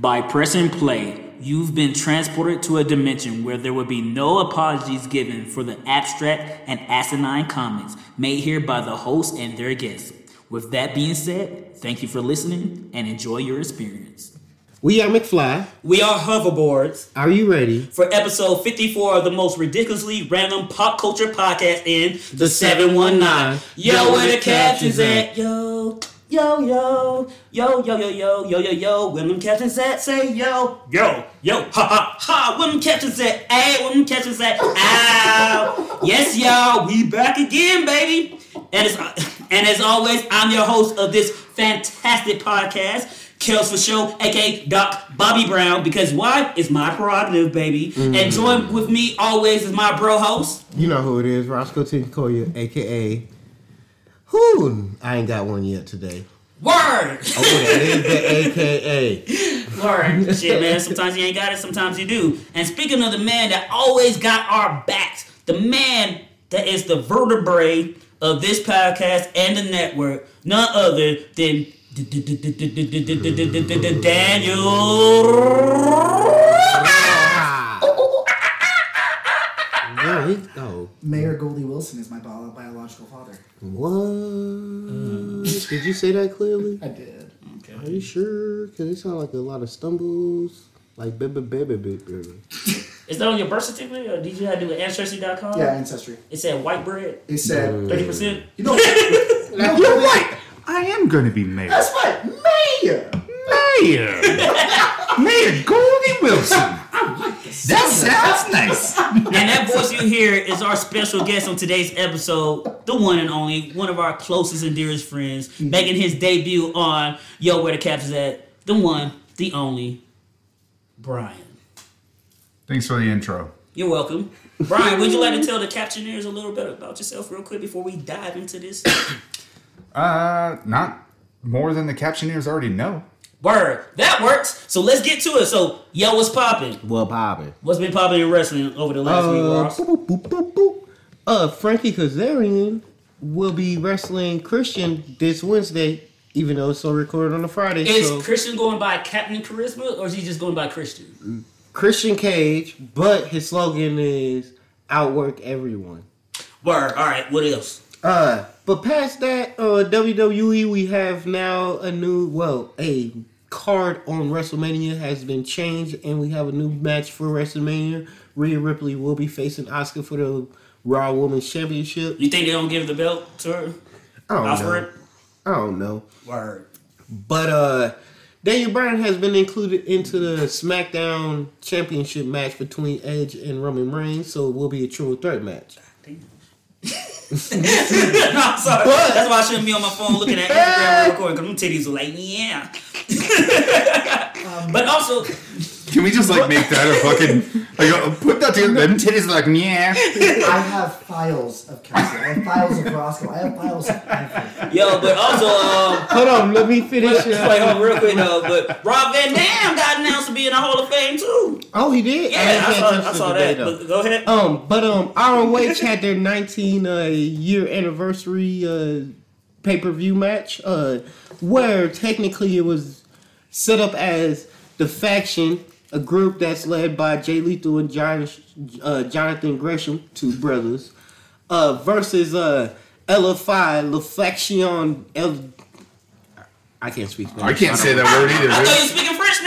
By pressing play, you've been transported to a dimension where there will be no apologies given for the abstract and asinine comments made here by the host and their guests. With that being said, thank you for listening and enjoy your experience. We are McFly. We are hoverboards Are you ready? for episode 54 of the most ridiculously random pop culture podcast in the, The 719. 719. Yo, where the captions at? Yo, yo, yo, yo, yo, yo, yo, yo, yo, yo. Where them captions at? Say yo, yo, yo, ha ha ha. Where them captions at? Hey, where them captions at? Ow. Yes, y'all, we back again, baby. And as, and as always, I'm your host of this fantastic podcast. Kels for Show, aka Doc Bobby Brown, because why? It's my prerogative, baby. And mm. join with me always is my bro host. You know who it is, Roscoe Tinkoya, aka. I ain't got one yet today. Word! Oh, that is the AKA. Word. Shit, man. Sometimes you ain't got it, sometimes you do. And speaking of the man that always got our backs, the man that is the vertebrae of this podcast and the network, none other than Daniel. Really? Oh, Mayor Goldie Wilson is my bio- biological father. what? Did you say that clearly? I did. Okay. Are you sure? Because it sounds like a lot of stumbles. Like baby, baby, baby, baby. Is that on your birth certificate or did you have to do with ancestry.com? Yeah, ancestry. It said white bread, He said, Mm. 30%. you know, you know You're right. I am going to be mayor. That's right, Mayor. Mayor. Mayor Goldie Wilson. That sounds nice. And that voice you hear is our special guest on today's episode, the one and only, one of our closest and dearest friends, making his debut on Yo Where the Caps is At, the one, the only, Brian. Thanks for the intro. You're welcome. Brian, would you like to tell the captioneers a little bit about yourself real quick before we dive into this? Uh, not more than the captioneers already know. Word. That works. So let's get to it. So, yo, what's popping? Well, Bobby. What's been popping in wrestling over the last week, Uh, Ross? boop, boop, boop, boop. uh, Frankie Kazarian will be wrestling Christian this Wednesday, even though it's so recorded on a Friday. Is so Christian going by Captain Charisma or is he just going by Christian? Christian Cage, but his slogan is outwork everyone. Word. All right. What else? Uh, but past that, uh, WWE, we have now a new, well, a card on WrestleMania has been changed, and we have a new match for WrestleMania. Rhea Ripley will be facing Asuka for the Raw Women's Championship. You think they don't give the belt to her? I don't Offer know. I don't know. Word. But uh Daniel Bryan has been included into the SmackDown Championship match between Edge and Roman Reigns, so it will be a triple threat match. no, I'm sorry. That's why I shouldn't be on my phone looking at Instagram quick because them titties are like, yeah. But also, Can we just like make that a fucking like uh, put that together? Them titties are like yeah. I have files of Kelsey. I have files of Roscoe. I have files of everything. yo, but also, um, Hold on, let me finish. wait, uh, hold on real quick though. But Rob Van Dam got announced to be in the Hall of Fame too. oh, he did. Yeah, I didn't saw, I saw that. But go ahead. Um, but um, ROH had their 19 uh, year anniversary uh, pay per view match, uh, where technically it was set up as the faction, a group that's led by Jay Lethal and John, uh, Jonathan Gresham, two brothers, uh, versus uh, LFI, La Faction El. I can't speak Spanish. I can't say that word either. I thought you were speaking French,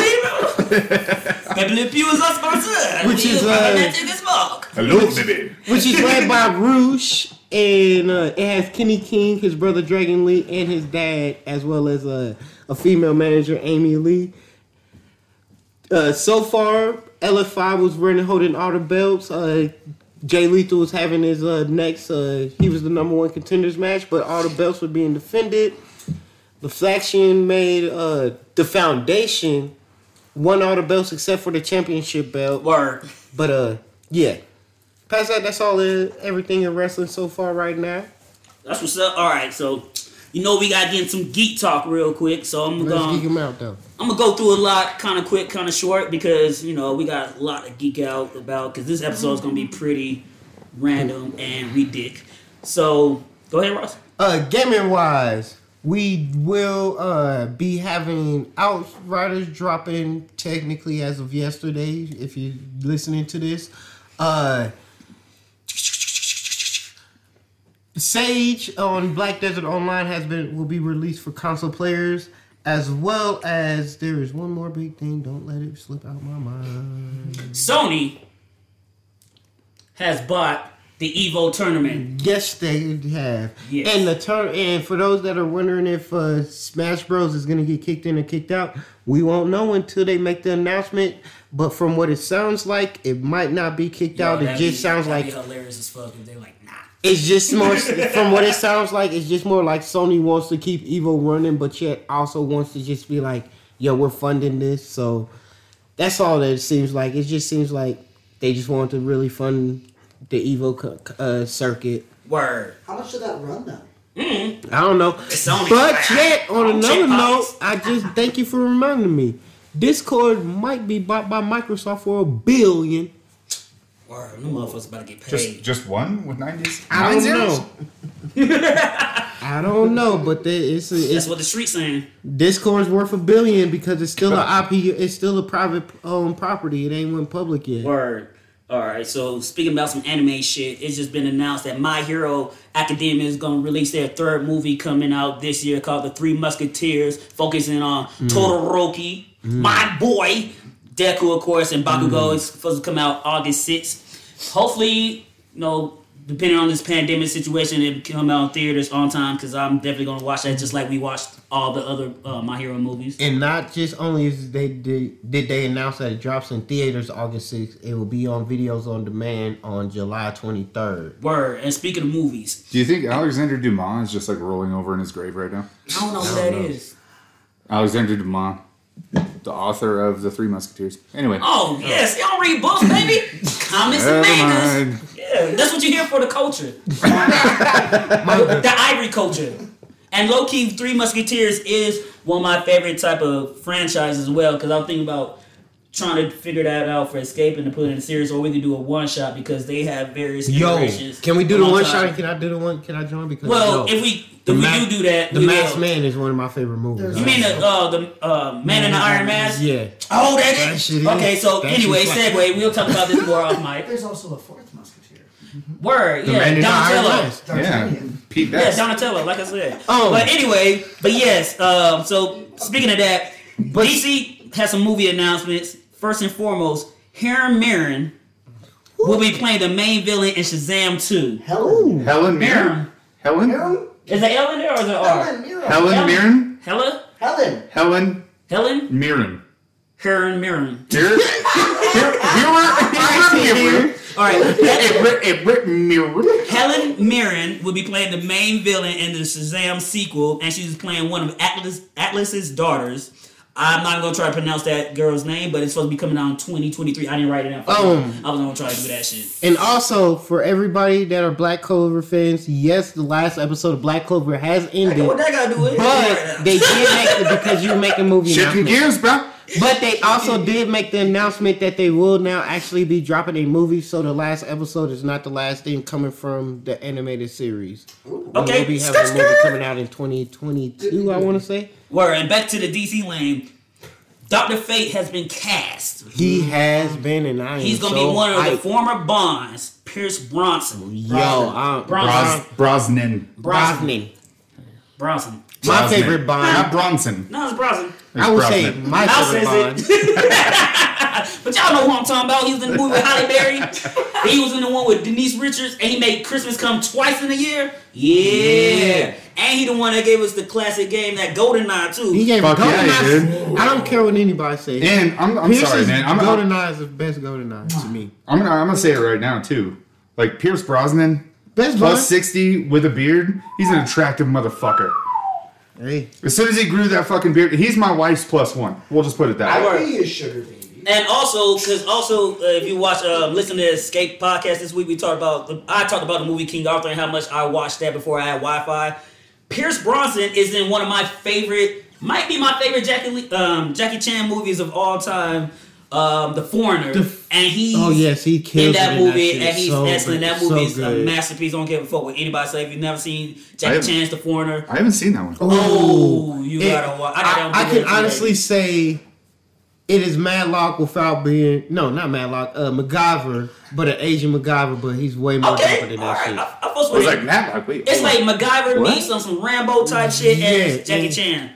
nigga. Maybe Le Pew is our sponsor. Which is, We uh, romantic as fuck. Hello, baby. which is led by Rush, and uh, it has Kenny King, his brother Dragon Lee, and his dad, as well as uh, a female manager, Amy Lee. Uh, so far, LFI was running, holding all the belts. Uh, Jay Lethal was having his uh, next. Uh, he was the number one contenders match, but all the belts were being defended. The faction made uh, the foundation won all the belts except for the championship belt. Word. But uh, yeah. Past that, that's all in, everything in wrestling so far right now. That's what's up. All right, so you know we got to get in some geek talk real quick. So I'm Let's gonna geek him out though. I'm gonna go through a lot, kind of quick, kind of short, because you know we got a lot to geek out about. Because this episode is gonna be pretty random and ridiculous. So go ahead, Ross. Uh, gaming wise, we will uh, be having Outriders dropping technically as of yesterday. If you're listening to this, uh, Sage on Black Desert Online has been will be released for console players, as well as there is one more big thing. Don't let it slip out my mind. Sony has bought the Evo tournament. Yes, they have. Yes. And the turn and for those that are wondering if uh, Smash Bros is gonna get kicked in or kicked out, we won't know until they make the announcement. But from what it sounds like, it might not be kicked out. It just be- sounds like hilarious as fuck if they're like, nah. it's just more. from what it sounds like, it's just more like Sony wants to keep Evo running, but yet also wants to just be like, "Yo, we're funding this." So that's all that it seems like. It just seems like they just want to really fund the Evo co- uh, circuit. Word. How much did that run though? I don't know. But yet, on another note. I just thank you for reminding me. Discord might be bought by Microsoft for a billion. Word. Them motherfuckers about to get paid. Just just one with nineties. I don't know. I don't know, but they, it's a, That's what the street's saying. Discord's worth a billion because it's still an IP. It's still a private owned property. It ain't went public yet. Word. All right. So speaking about some anime shit, it's just been announced that My Hero Academia is going to release their third movie coming out this year called The Three Musketeers, focusing on mm. Todoroki, mm. my boy, Deku, of course, and Bakugo. Mm. It's supposed to come out August sixth. Hopefully, you know. Depending on this pandemic situation, it come out in theaters on time because I'm definitely gonna watch that just like we watched all the other uh, My Hero movies. And not just only is they did, did they announce that it drops in theaters August sixth. It will be on videos on demand on July twenty third. Word. And speaking of movies, Do you think Alexander Dumas is just like rolling over in his grave right now? I don't know who that is. Alexander Dumas, the author of the Three Musketeers. Anyway, Oh yes, y'all read books, baby. Comics and mangas. mind. Yeah, that's what you hear for the culture. the ivory culture. And low key, Three Musketeers is one of my favorite type of franchises as well. Because I'm thinking about trying to figure that out for Escape and to put it in a series, or we can do a one shot because they have various Yo, iterations. can we do the one shot? Can I do the one? Can I join? Because Well, yo, if we if The we Ma- do do that, the we Masked will. Man is one of my favorite movies. You mean the uh, the uh, Man in the Iron Mask? Yeah. Oh, that, That shit is- Okay, so that anyway, shit's like- segue. We'll talk about this more off mic. There's also a fourth musketeer. Word, The yeah, Man in the Iron Donatello. Mask. Yeah, D'Artagnan. Pete Yeah, Donatello, like I said. Oh. But anyway, but yes, um, so speaking of that, But- DC has some movie announcements. First and foremost, Helen Mirren will be playing the main villain in Shazam 2. Helen. Helen Mirren. Mirren. Helen. Helen. Is it Ellen there or is it R? Helen Mirren. Helen Helen. Mirren. Hella? Helen. Helen Helen? Mirren. Helen Mirren. Mirren. Mirren. Alright, Mirren. Helen Mirren will be playing the main villain in the Shazam sequel, and she's playing one of Atlas Atlas's daughters. I'm not gonna try to pronounce that girl's name, but it's supposed to be coming out in 2023. I didn't write it down. Oh. I was gonna try to do that shit. And also for everybody that are Black Clover fans, yes, the last episode of Black Clover has ended, What that gotta do with it? but they did make it because you make a movie. Shifting announcement. gears, bro. But they also did make the announcement that they will now actually be dropping a movie. So the last episode is not the last thing coming from the animated series. Okay. we'll be having a movie coming out in 2022. I want to say Word, and back to the DC lane. Doctor Fate has been cast. he has been, and I am He's gonna so be one of the former Bonds, Pierce Bronson. Yo, I'm Bronson. Bros- Brosnan. Brosnan. Bronson. My Brosnan. favorite Bond. Not Bronson. No, it's Bronson. I would say my Now favorite Bond. says it. but y'all know who I'm talking about. He was in the movie with Halle Berry. he was in the one with Denise Richards, and he made Christmas come twice in a year. Yeah. And he the one that gave us the classic game, that Golden Eye too. He gave Fuck yeah, GoldenEye. I don't care what anybody says. And I'm, I'm sorry, Pierce's man. I'm, I'm, GoldenEye is the best Golden GoldenEye to me. I'm gonna I'm gonna say it right now too. Like Pierce Brosnan, Best plus Bond. sixty with a beard, he's an attractive motherfucker. Hey, As soon as he grew that fucking beard, he's my wife's plus one. We'll just put it that way. I think he is sugar baby. And also, because also, uh, if you watch, uh, listen to the Escape podcast this week, we talked about, I talked about the movie King Arthur and how much I watched that before I had Wi Fi. Pierce Bronson is in one of my favorite, might be my favorite Jackie, Lee- um, Jackie Chan movies of all time. um, the Foreigner, and he Oh yes, he kills in that movie, shit. and he's so excellent. good. That movie so is a masterpiece. I don't give a fuck what anybody say. If you've never seen Jackie Chan's The Foreigner, I haven't seen that one. oh, you It- gotta watch. I, I, don't I can honestly say it is Matlock without being no, not Matlock, uh, MacGyver, but an Asian MacGyver, but he's way more Okay, doper than all that right. shit. I, I fucks I was like, it. Matlock, wait. It's hold like on. MacGyver What? meets some some Rambo type shit Yeah, as Jackie and- Chan,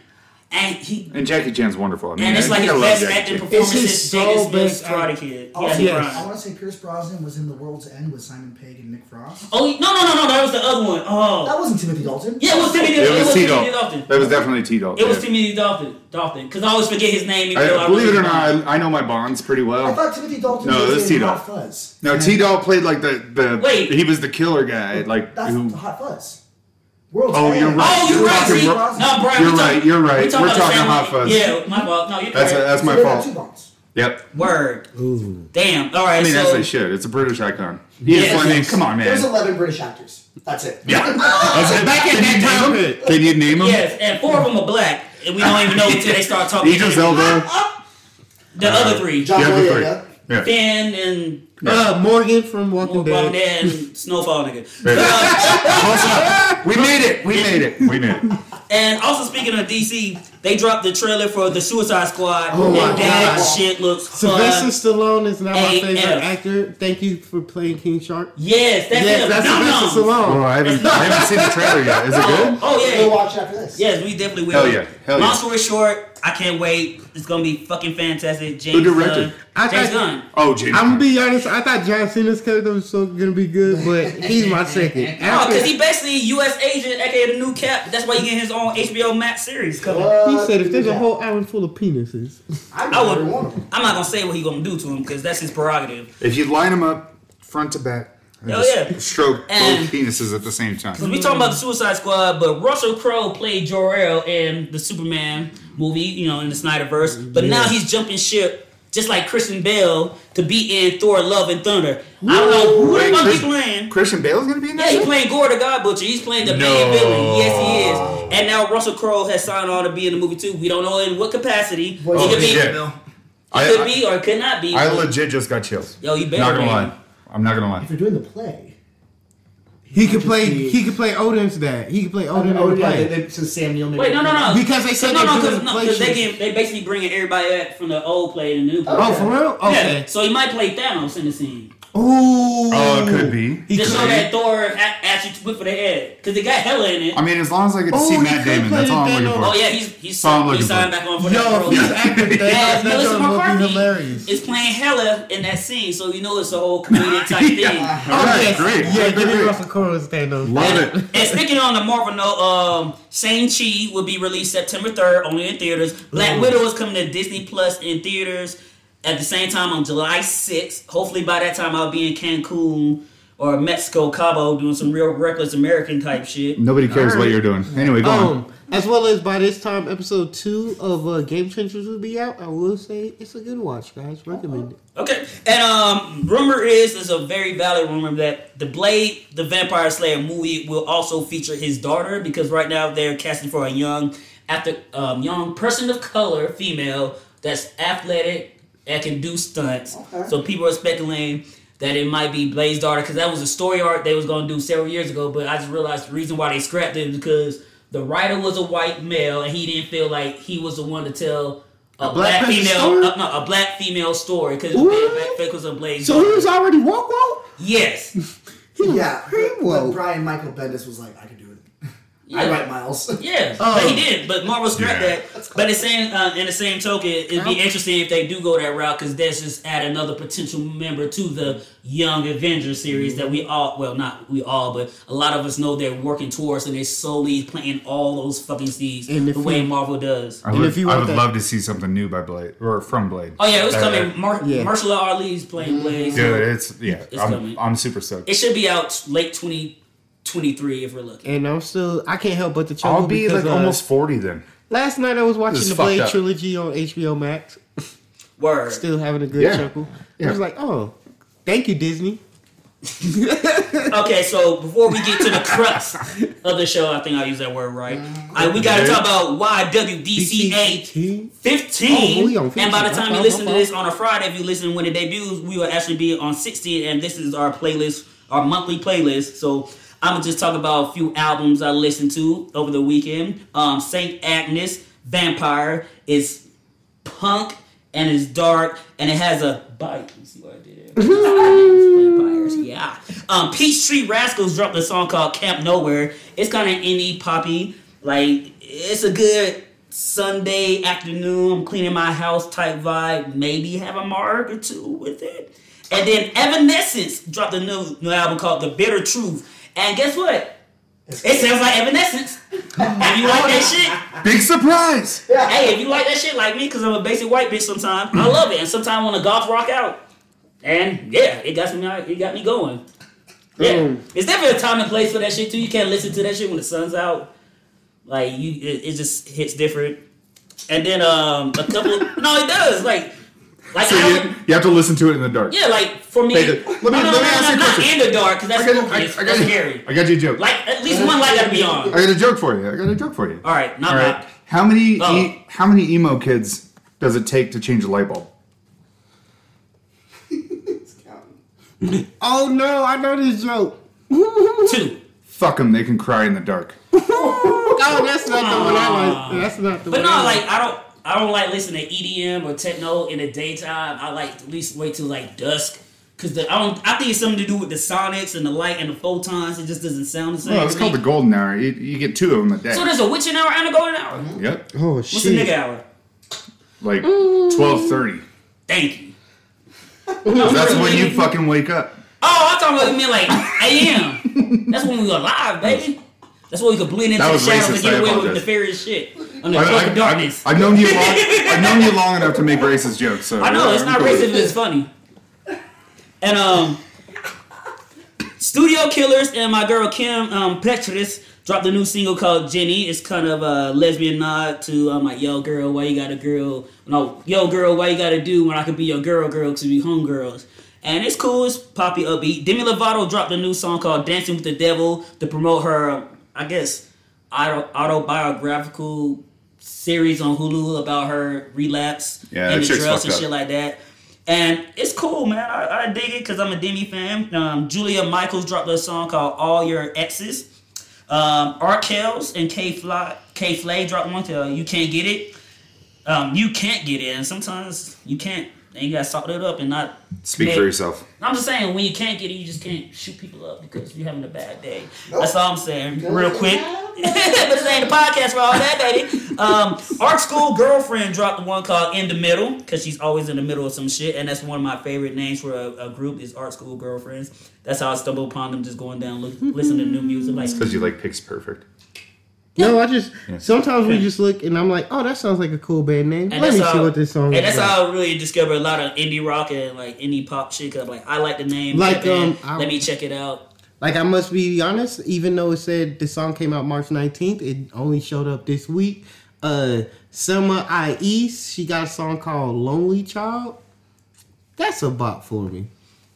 and he And Jackie Chan's wonderful. I mean, and it's I like his best acting performance It's his is Jaden sole best Karate Kid. Also, Yeah, yes. I want to say Pierce Brosnan was in The World's End with Simon Pegg and Nick Frost. Oh no no no no! That was the other one. Oh That wasn't Timothy Dalton. yeah, it was Timothy. It was T Timothy Dalton. Dalton. That was definitely T Dalton. It was Timothy Dalton. Dalton. Because I always forget his name. I, I believe it or not. I, I know my bonds pretty well. I thought Timothy Dalton No, was T-Dog. Hot Fuzz. No, T Dog played like the the. Wait. he was the killer guy. Like That's who? Hot Fuzz. World's Oh, you're right. Oh, you're You're right. talking See, Ro- no, Brian, you're we right, you're right. we talk We're about the talking Hot one. Fuzz. Yeah, my fault. No, you're That's correct. that's my they got Two fault. Yep. Word. Ooh. Damn. All right. I mean, so, as they should. It's a British icon. Yeah, Ian Fleming. yes. Come on, man. There's 11 British actors. That's it. Yeah. Back in Can that time name period. him? Can you name him? Yes, and four of them are black, and we don't even know until they start talking. Idris Elba. The other three, John Yeah, three. Boyega. Yeah. Finn and Uh, Morgan from Walking Walking Dead. Dead and Snowfall nigga. Yeah. We made it. We made it. We made it. And also speaking of DC, they dropped the trailer for the Suicide Squad, Oh my and that God. shit looks Sylvester. Stallone is not my favorite actor. Thank you for playing King Shark. Yes, that's Yes, him. that's Dum Sylvester Dum. Stallone. Oh, I haven't. I haven't seen the trailer yet. Is it good? Oh yeah, We'll yeah. watch after this. Yes, we definitely will. Hell yeah. Hell Long yeah. story short, I can't wait. It's gonna be fucking fantastic. James Who directed? Gunn. I James thought- Gunn. Oh, James. I'm gonna be honest. I thought John Cena's character was so gonna be good, but he's my second. Oh, After- because he basically U.S. agent, aka the new Cap. That's why he getting his own HBO Max series coming. What? he said if there's a whole island full of penises, I I would would. one of them. I'm not gonna say what he gonna do to him because that's his prerogative. If you line them up front to back, and Hell yeah. stroke And- both penises at the same time. Cause we talking about the Suicide Squad, but Russell Crowe played Jor El in the Superman movie, you know, in the Snyderverse. But now he's jumping ship, just like Christian Bale, to be in Thor: Love and Thunder. I don't know who the Wait, fuck Chris- he playing. Christian Bale's gonna be in that. Yeah, that. he's playing Gorr the God Butcher. He's playing the No. main villain. Yes, he is. And now Russell Crowe has signed on to be in the movie too. We don't know in what capacity. Voice he Oh, could be, shit. he I- could I- be, or could not be. I legit just got chills. Yo, you better. Not gonna man. lie. I'm not gonna lie. If you're doing the play. He could play. be- He could play Odin's dad. He could play Odin Oh, in the yeah, play. they- they- so Sam Neill maybe- Wait, no, no, no. Because they said no, they're no, doing because no, 'cause they inflation. give, they basically bringing everybody back from the old play to the new oh, play. Oh, for real? Okay. Yeah, so he might play Thanos in the scene. Ooh. Oh, it could be. He Just could. show that Thor a- actually whip for the head. Because they got Hela in it. I mean, as long as I get to Oh, see he Matt could Damon, play that's all I'm Thanos. looking for. oh, yeah, he's, he's, all I'm he looking signed for. back on for that Yo, role. if he's acting And Thanos, that Melissa joint will be McCarthy hilarious. is playing Hela in that scene, so you know it's a whole comedic type thing. Oh, Alright, yes. great, Yeah, great, give me great. Russell Crowe as Thanos. Love and, it. and speaking on the Marvel note, um, Shang-Chi will be released September 3rd, only in theaters. Black Ooh. Widow is coming to Disney Plus in theaters at the same time on July 6th. Hopefully by that time I'll be in Cancun or Mexico, Cabo, doing some real reckless American type shit. Nobody cares what you're doing. Anyway, go on. Um, as well as by this time, episode two of uh, Game Changers will be out. I will say it's a good watch, guys. Recommend it. Okay, and um, rumor is there's a very valid rumor that the Blade, the Vampire Slayer movie, will also feature his daughter because right now they're casting for a young, after um, young person of color, female that's athletic and can do stunts. Okay. So people are speculating that it might be Blade's daughter because that was a story arc they was gonna do several years ago. But I just realized the reason why they scrapped it is because the writer was a white male and he didn't feel like he was the one to tell. A, black black, female, story? uh, no, a black female story because Ooh. because of Blade's So he was already woke woke. Yes, Yeah, Pretty but, woke. but Brian Michael Bendis was like, I can do it. Yeah. I write Miles. Yeah, Oh. but he did. But Marvel scrapped Yeah. that. But the same, uh, in the same token, it'd be interesting if they do go that route because that's just add another potential member to the Young Avengers series that we all, well, not we all, but a lot of us know they're working towards, and they're slowly planting all those fucking seeds And if the way you- Marvel does. I And would, if you I would that- love to see something new by Blade or from Blade. Oh yeah, it was Uh, coming. Mar- yeah. Mahershala Ali's playing Blade. so it's yeah. It's I'm, coming. I'm super stoked. It should be out late twenty twenty three if we're lucky. And I'm still, I can't help but to chuckle I'll be because, like uh, almost forty then. Last night I was watching the Blade up. trilogy on HBO Max. Word. Still having a good Yeah. chuckle. I was like, oh, thank you Disney. okay, so before we get to the crux of the show, I think I use that word right. I, we got to talk about YWDCA 15. Oh, we on And by the time you listen to this on a Friday, if you listen when it debuts, we will actually be on 16. And this is our playlist, our monthly playlist. So I'm to just talk about a few albums I listened to over the weekend. Um, St. Agnes, Vampire, is punk and it's dark and it has a bite. Me see what I did there. Vampires, yeah. Um, Peachtree Rascals dropped a song called Camp Nowhere. It's kind of indie poppy. Like it's a good Sunday afternoon. I'm cleaning my house type vibe. Maybe have a marg or two with it. And then Evanescence dropped a new, new album called The Bitter Truth. And guess what? It sounds like Evanescence. if you like that shit, Big surprise. hey, if you like that shit like me, because I'm a basic white bitch sometimes, I love it. And sometimes I want to golf rock out. And yeah, it got me it got me going. Yeah. Mm. It's definitely a time and place for that shit too. You can't listen to that shit when the sun's out. Like you it, it just hits different. And then um a couple no it does. Like like So I you, you have to listen to it in the dark. yeah, like for me, let me- no, no, let me no, no, ask you a no, not question. in the dark because that's I got, spooky. I, It's- I, got, scary. I got you a joke. Like at least one light gotta be on. I got a joke for you. I got a joke for you. All right, not All right. right. How many Oh. e- how many emo kids does it take to change a light bulb? It's counting. Oh no, I know this joke. two. Fuck them. They can cry in the dark. Oh, that's not the one I like. That's not the But one. no, I like I don't I don't like listening to EDM or techno in the daytime. I like at least wait till like dusk. Cause the, I don't. I think it's something to do with the sonics and the light and the photons. It just doesn't sound the same. Well, it's called the golden hour. You, you get two of them a day. So there's a witching hour and a golden hour. Mm-hmm. yep. Oh shit. What's the shit. nigga hour? Like mm. twelve thirty. Thank you. That's when you fucking wake up. Oh, I'm talking about you mean like AM. That's when we were live, baby. That's when we could blend into That the shadows and get away with apologize. nefarious shit I, the cloak of I, darkness. I, have known you long. I've known you long enough to make racist jokes. So I know yeah, it's I'm not cool. racist, but it's funny. And um, Studio Killers and my girl Kim um, Petras dropped a new single called Jenny. It's kind of a lesbian nod to um, like, yo girl, why you got a girl? No, yo girl, why you got to do when I could be your girl, girl, because we homegirls. And it's cool. It's poppy, upbeat. Demi Lovato dropped a new song called "Dancing with the Devil" to promote her, I guess, auto, autobiographical series on Hulu about her relapse Yeah, and the drugs and up. shit like that. And it's cool, man. I, I dig it because I'm a Demi fan. Um, Julia Michaels dropped a song called "All Your Exes." Um, Arkells and K Fly K Flay dropped one to "You Can't Get It." Um, you can't get it, and sometimes you can't. And you gotta salt it up and not Speak make- for yourself. I'm just saying, when you can't get it, you just can't shoot people up because you're having a bad day. That's all I'm saying, real quick. but this ain't the podcast for all that, baby. Um, Art School Girlfriend dropped the one called In the Middle because she's always in the middle of some shit, and that's one of my favorite names for a, a group is Art School Girlfriends. That's how I stumbled upon them, just going down, look, listening to new music. Like, Because you like Pix Perfect. No, I just sometimes we just look and I'm like, oh, that sounds like a cool band name. and Let that's me how, see what this song is. and is that's about. how I really discovered a lot of indie rock and like indie pop shit. Cause I'm like I like the name, Like, Peppin. um, I- let me check it out. Like I must be honest, even though it said the song came out March 19th, it only showed up this week. Uh Selma I East, she got a song called Lonely Child. That's a bop for me.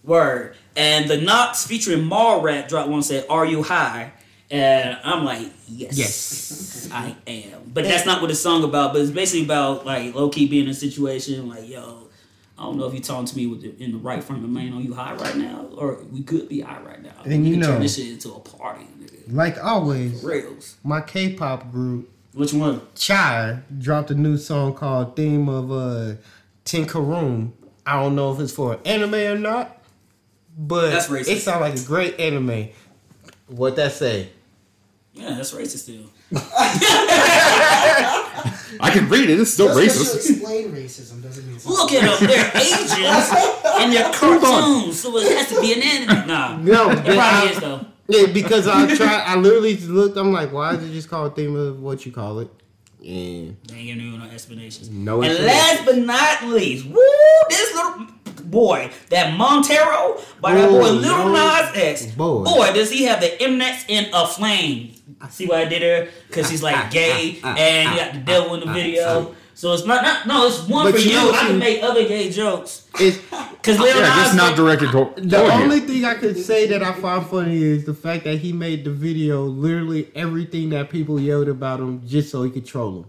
Word. And the Knocks featuring Mallrat dropped one said, Are you high? And I'm like, Yes. Yes. I am. But that's not what the song about, but it's basically about like low key being in a situation like, yo, I don't know if you're talking to me with the, in the right frame of mind. Are you high right now? Or we could be high right now. And you can turn this shit into a party, nigga. Like always, Rails. my K-pop group Which one? Chai dropped a new song called Theme of uh Tinkaroon. I don't know if it's for anime or not, but it sounds like a great anime. What that say? Yeah, that's racist still. I can read it. It's still Just 'cause racist. you explain racism doesn't mean something. Look at them. They're Asians and they're cartoons, so it has to be an anime. Nah. No, It but probably I- is though. Yeah, because I tried. I literally looked. I'm like, why is it just called theme of what you call it? And They ain't giving you no explanations. No and explanation. last but not least, woo, this little boy, that Montero by that Oh, boy Little no. Nas X. Boy. does he have the internet in a flame? See what I did there? Because he's like gay and you got the devil in the video. So it's not, not no, it's one But for you you. know I can make other gay jokes. it's Because Lil Yeah, just Nas- not directed to- toward The only you. thing I could say that I find funny is the fact that he made the video literally everything that people yelled about him just so he could troll them.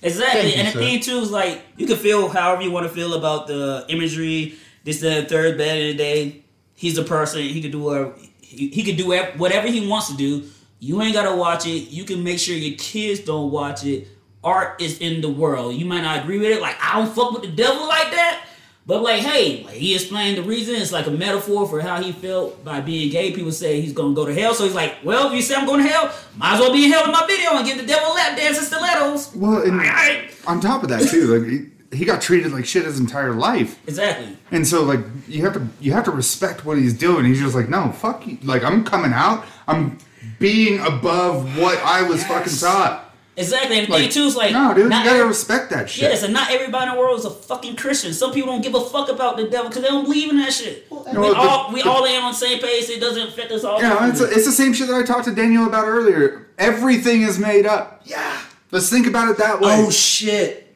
Exactly, Thank you, and the sir. thing too is like you can feel however you want to feel about the imagery. This the third bed of the day. He's a person. He could do whatever he, he could do whatever he wants to do. You ain't gotta watch it. You can make sure your kids don't watch it. Art is in the world. You might not agree with it. Like I don't fuck with the devil like that. But like, hey, like, he explained the reason. It's like a metaphor for how he felt by being gay. People say he's gonna go to hell. So he's like, well, if you say I'm going to hell, might as well be in hell in my video and give the devil lap dance and stilettos. Well, and on top of that too, like he, he got treated like shit his entire life, Exactly. and so like you have to you have to respect what he's doing. He's just like, no, fuck you. Like I'm coming out. I'm being above what I was fucking taught. Exactly. And the Like, thing too is like, no, dude, not you gotta every- respect that shit. Yes, and not everybody in the world is a fucking Christian. Some people don't give a fuck about the devil because they don't believe in that shit. Well, we No, the- all we the- all ain't on the same page. It doesn't affect us all. Yeah, it's, it's the same shit that I talked to Daniel about earlier. Everything is made up. Yeah. Let's think about it that way. oh shit!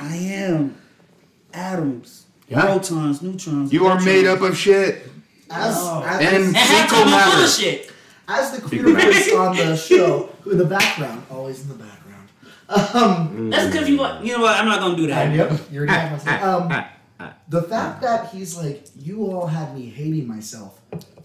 I am atoms, Yeah. protons, neutrons. you are made up of shit. As, Oh. as, And- And Fecal time I'm full matter. of shit. as the queer voice on the show, who in the background, always in the background. Um, That's because you like. You know what? I'm not gonna do that. and yep, you already have. Um, the fact that he's like, you all had me hating myself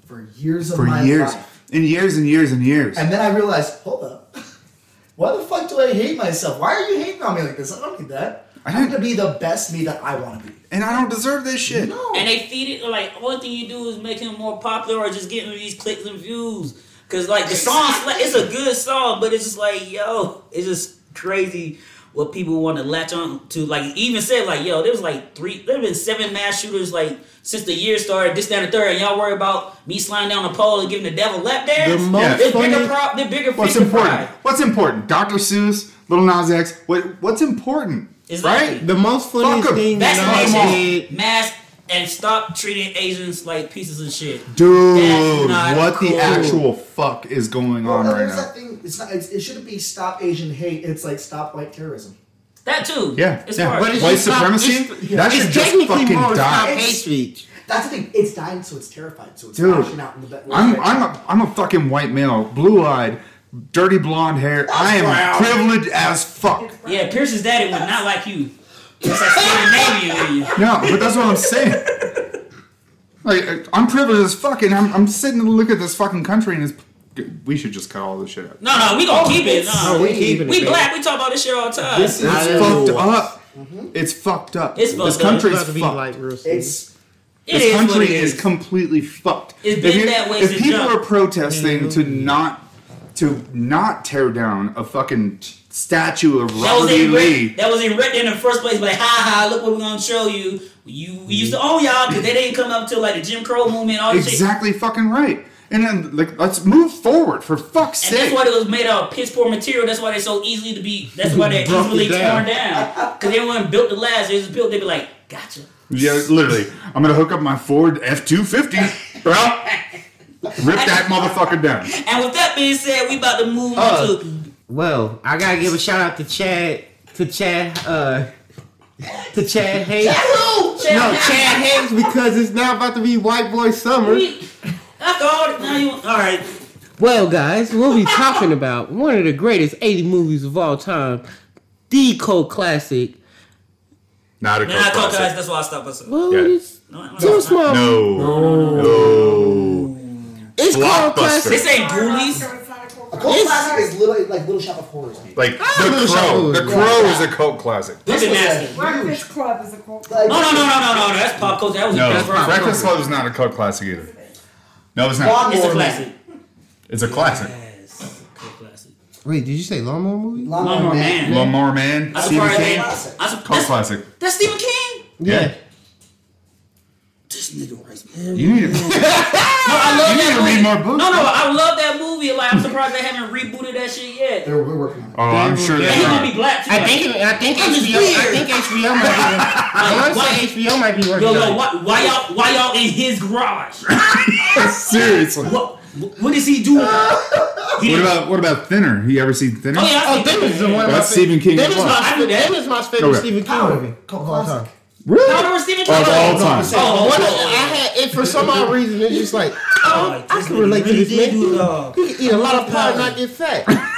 for years of For my years. life. And years and years and years. And then I realized, hold up. Why the fuck do I hate myself? Why are you hating on me like this? I don't need that. I I'm gonna be the best me that I want to be. And I don't deserve this shit. No. And they feed it like one thing you do is make him more popular or just getting these clicks and views. Cause like the song, it's a good song, but it's just like yo, it's just crazy what people want to latch on to. Like even said like yo, there was like three, there have been seven mass shooters like since the year started. This, that, and the third, and y'all worry about me sliding down the pole and giving the devil lap dance. The most Yeah. There's bigger, funny- pro- the bigger What's important? pride. What's important? Dr. Seuss, Little Nas X. What, what's important? Exactly. Right? The most funniest Fuck 'em. thing that I Vaccination, did. mask, and stop treating Asians like pieces of shit. Dude, That's not what the actual fuck is going Well, on right now? that thing. It's not. It's, it shouldn't be stop Asian hate. It's like stop white terrorism. That too. Yeah, it's yeah. But it's White just not- supremacy? it's- That should it's just technically fucking more die. hate speech. That's the thing. It's dying, so it's terrified. So it's Dude, out in the bed. I'm I'm a I'm a fucking white male, blue eyed, dirty blonde hair. I am brown. privileged as fuck. Yeah, Pierce's daddy was not like you. That's that Scandinavian in you. No, but that's what I'm saying. Like I'm privileged as fuck, and I'm I'm sitting and look at this fucking country, and it's we should just cut all this shit out. No, no, we gonna Oh, keep it. No, No, we keeping it. we baby. black. We talk about this shit all the time. This is I It's know. fucked up. Mm-hmm. It's fucked up. It's this fucked up. country is about to be fucked. like real. It's this is what country it is. is. completely fucked. It's if been you- that way If people jump. are protesting mm-hmm. to not to not tear down a fucking statue of Robert E. Lee, that was written in the first place. Like, ha ha! Look what we're gonna show you. You we used to own y'all because they didn't come up till like the Jim Crow movement. All this shit. exactly fucking right. And then like let's move forward for fuck's sake. And that's why it was made out of piss poor material. That's why they're so easily to be. That's why they're easily down. torn down. Because everyone built the last. They just built. They'd be like, gotcha. Yeah, literally. I'm gonna hook up my Ford F250, bro. Rip that motherfucker down. And with that being said, we about to move Uh, to Well, I gotta give a shout out to Chad, to Chad, uh, to Chad Hayes. Who? Chad No, Chad Hayes because it's now about to be White Boy Summer. We- After all, now you all right? Well, guys, we'll be talking about one of the greatest 80 movies of all time, the cult classic. Not a Nah, I thought classic. guys, that's why I stopped myself. Well, Yeah. it's No, no, too no. small. No. No. It's called Blockbuster. classic. This ain't Ghoulies. a cult It's- classic is little like Little Shop of Horrors. Maybe. Like Ah, the Little crow. Shop The of crow Horrors. is a cult classic. This This is nasty. a Breakfast Club is a cult. like- No, no, no, no, no, no. That's pop culture. That was No, a best friend. Breakfast Club is not a cult classic either. No, it's not. It's a classic. It's a classic. Yes, cult classic. Wait, did you say Lawnmower movie? Lawnmower Lawnmower Man. Man. Lawnmower Man, I'm Stephen surprised- King, Classic. I'm cult that's, classic. that's Stephen King. Yeah. This nigga writes. No, You need to, I love you that need to movie. read more books. No, no, I love that movie. Like, I'm surprised they haven't rebooted that shit yet. They're, we're working on it. Oh, I'm sure And they he's gonna be are. black too. I think I think I'm just HBO I think HBO might be I want to Why- say HBO might be working Yo, yo, on it. why, why y'all, why y'all in his garage? Seriously. what, what is he doing? He What about what about Thinner? You ever seen Thinner? Oh yeah, I Oh, think then is the one of my That's Stephen King Then as is my, I knew that. then is my favorite Stephen King Power. movie Cult of all time. classic. Really? No, remember Stephen Of all No, time. Oh, One of- oh, I had it for some odd reason. It's just like oh, oh I this can nigga relate to this did man. do it. He can eat a lot of pie and not get fat.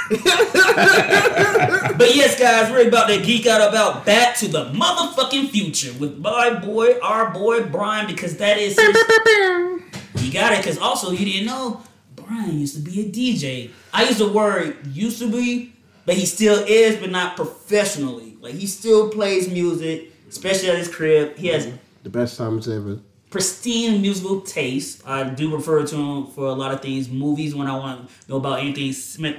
But yes, guys, we're about to geek out about Back to the Motherfucking Future with my boy, our boy Brian, because that is his. He got it, because also you didn't know Brian used to be a DJ. I use the word used to be, but he still is, but not professionally. Like he still plays music, especially at his crib. He has mm-hmm. The best times ever. pristine musical taste. I do refer to him for a lot of things, movies when I want to know about anything Smith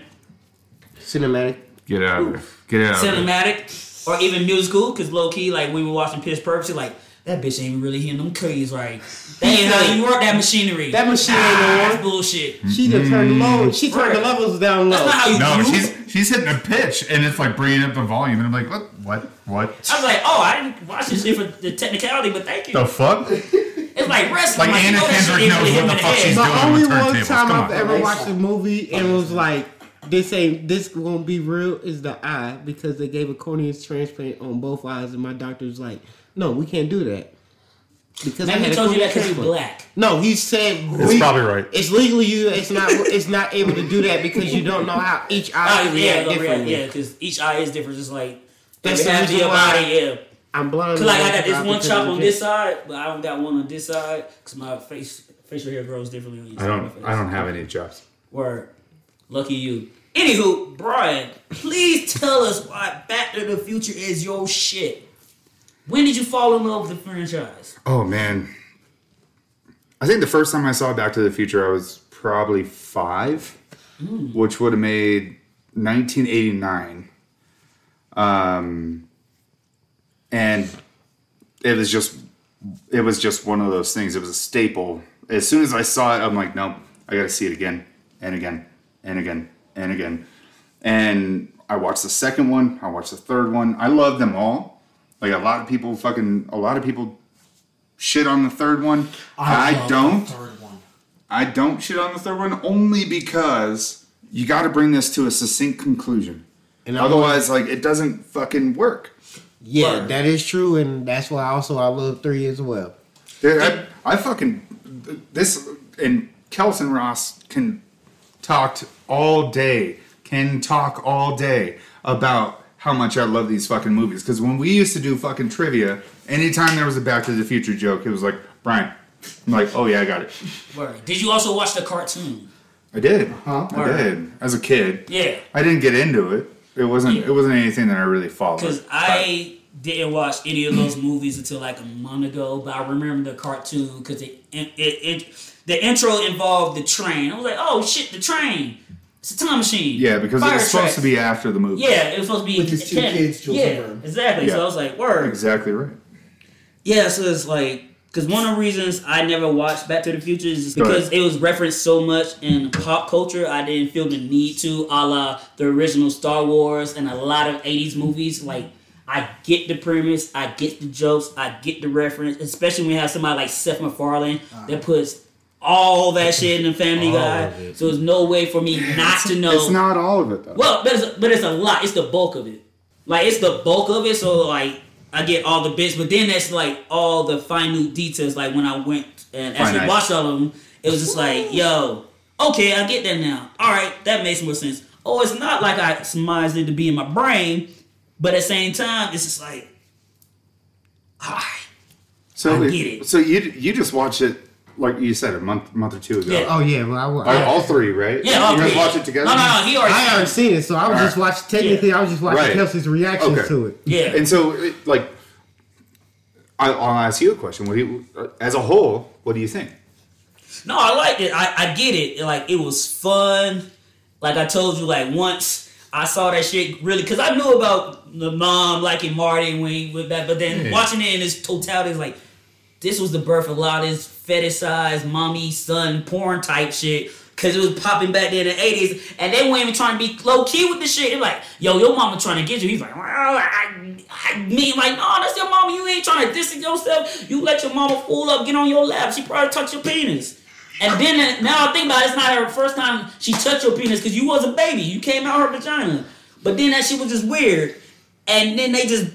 Cinematic. Get out of there. Get out of there. cinematic or even musical. Because low key, like we were watching Pitch Perfect, like that bitch ain't really hitting them keys right. That ain't how you work that machinery. That machine ah, ain't that's on. bullshit. She just turned the low. She turned the levels down low. That's low. not how you No, do. she's she's hitting a pitch and it's like bringing up the volume and I'm like, what, what, what? I was like, oh, I didn't watch this shit for the technicality, but thank you. The fuck? It's like wrestling. Like you Anna know Kendrick knows really what the fuck head. she's The doing with only one turntables. time Come I've on. ever watched a movie and was like, this ain't this gonna be real is the eye because they gave a corneal transplant on both eyes and my doctor's like, no, we can't do that. Because I Maybe had he a told you that because you're black. No, he said It's we- probably right. It's legally you. It's not. It's not able to do that because you don't know how each eye Oh, react yeah, no, yeah, differently. yeah, because each eye is different. Just like That's the half of reason your why- body, yeah. I'm blind. Cause like I got this one chop on this side, but I don't got one on this side because my face facial hair grows differently on each I don't my face. I don't have any jobs. Word. Lucky you. Anywho, Brian, please tell us why Back to the Future is your shit. When did you fall in love with the franchise? Oh man. I think the first time I saw Back to the Future I was probably five, which would have made 1989. Um, and it was just it was just one of those things. It was a staple. As soon as I saw it, I'm like, nope, I got to see it again and again and again and again. And I watched the second one. I watched the third one. I love them all. Like a lot of people, fucking, a lot of people shit on the third one. I, the don't. Third one. I don't shit on the third one only because you got to bring this to a succinct conclusion. And Otherwise, like it doesn't fucking work. Yeah, Word. that is true, and that's why also I love three as well. Dude, I, I fucking this and Kelson Ross can talked all day, can talk all day about how much I love these fucking movies. Because when we used to do fucking trivia, anytime there was a Back to the Future joke, it was like Brian. I'm like, oh yeah, I got it. Word. Did you also watch the cartoon? I did. Huh? I did as a kid. Yeah. I didn't get into it. It wasn't. Yeah. It wasn't anything that I really followed. Because I didn't watch any of those movies until like a month ago, but I remember the cartoon because it, it, it, the intro involved the train. I was like, oh shit, the train. It's a time machine. yeah, because Fire it was supposed tracks. to be after the movie. Yeah, it was supposed to be With his two kids, Jules Yeah, exactly. Yeah. So I was like, word. Exactly right. Yeah, so it's like because one of the reasons I never watched Back to the Future is because it was referenced so much in pop culture. I didn't feel the need to, a la the original Star Wars and a lot of '80s movies. Like I get the premise, I get the jokes, I get the reference, especially when you have somebody like Seth MacFarlane ah. that puts all that shit in the Family All Guy. of it. So there's no way for me not to know. It's not all of it though. Well, but it's, but it's a lot. It's the bulk of it. Like it's the bulk of it. So like I get all the bits, but then that's like all the fine new details. Like when I went and actually Finite. watched all of them, it was just like, yo, okay, I get that now. All right, that makes more sense. Oh, it's not like I surmised it to be in my brain, but at the same time, it's just like, all right. so I get it. So you you just watch it like you said a month month or two ago. Yeah. Oh yeah, well I, All, I, all three, right? Yeah, all you guys three. watch it together. No, no, no. He already. I already seen it, so I was Alright. just watching. Technically, I was just watching Right. Kelsey's reactions Okay. to it. yeah. And so, it, like, I, I'll ask you a question. What do you, as a whole, what do you think? No, I like it. I, I get it. Like it was fun. Like I told you, like once I saw that shit really, because I knew about the mom liking Marty when he went back, but then Yeah. watching it in its totality is like, this was the birth of a lot of this fetishized mommy son porn type shit. Cause it was popping back there in the eighties, and they weren't even trying to be low key with the shit. They're like, "Yo, your mama trying to get you." He's like, "Well, I, I mean, like, no, that's your mama. You ain't trying to distance yourself. You let your mama fool up, get on your lap. She probably touched your penis." And then uh, now I think about it, it's not her first time she touched your penis because you was a baby. You came out her vagina. But then that shit was just weird. And then they just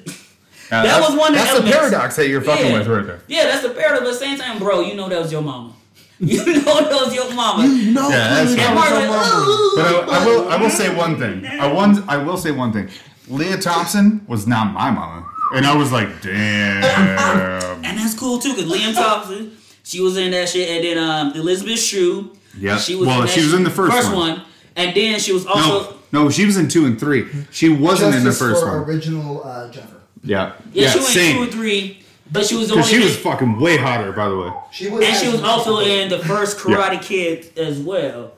Uh, that was one of That's the the elements. paradox that you're fucking Yeah. with right there. Yeah, that's the paradox. But at the same time, bro, you know that was your mama. You know that was your mama. You know, Yeah, that's Cleveland and fine. Browns like, mama. But I, I will I will say one thing. I one I will say one thing. Lea Thompson was not my mama, and I was like, damn. And that's cool too, cause Liam Thompson, she was in that shit, and then um, Elizabeth Shue. Yeah. she was. Well, in that she was in the first one. and then she was also. No, no, she was in two and three. She wasn't in the first for one. original uh, Jennifer. Yeah, Yeah, she went same. two and three, but she was the Because only. she was fucking way hotter, by the way. She was. and she was also in the first Karate Kid as well.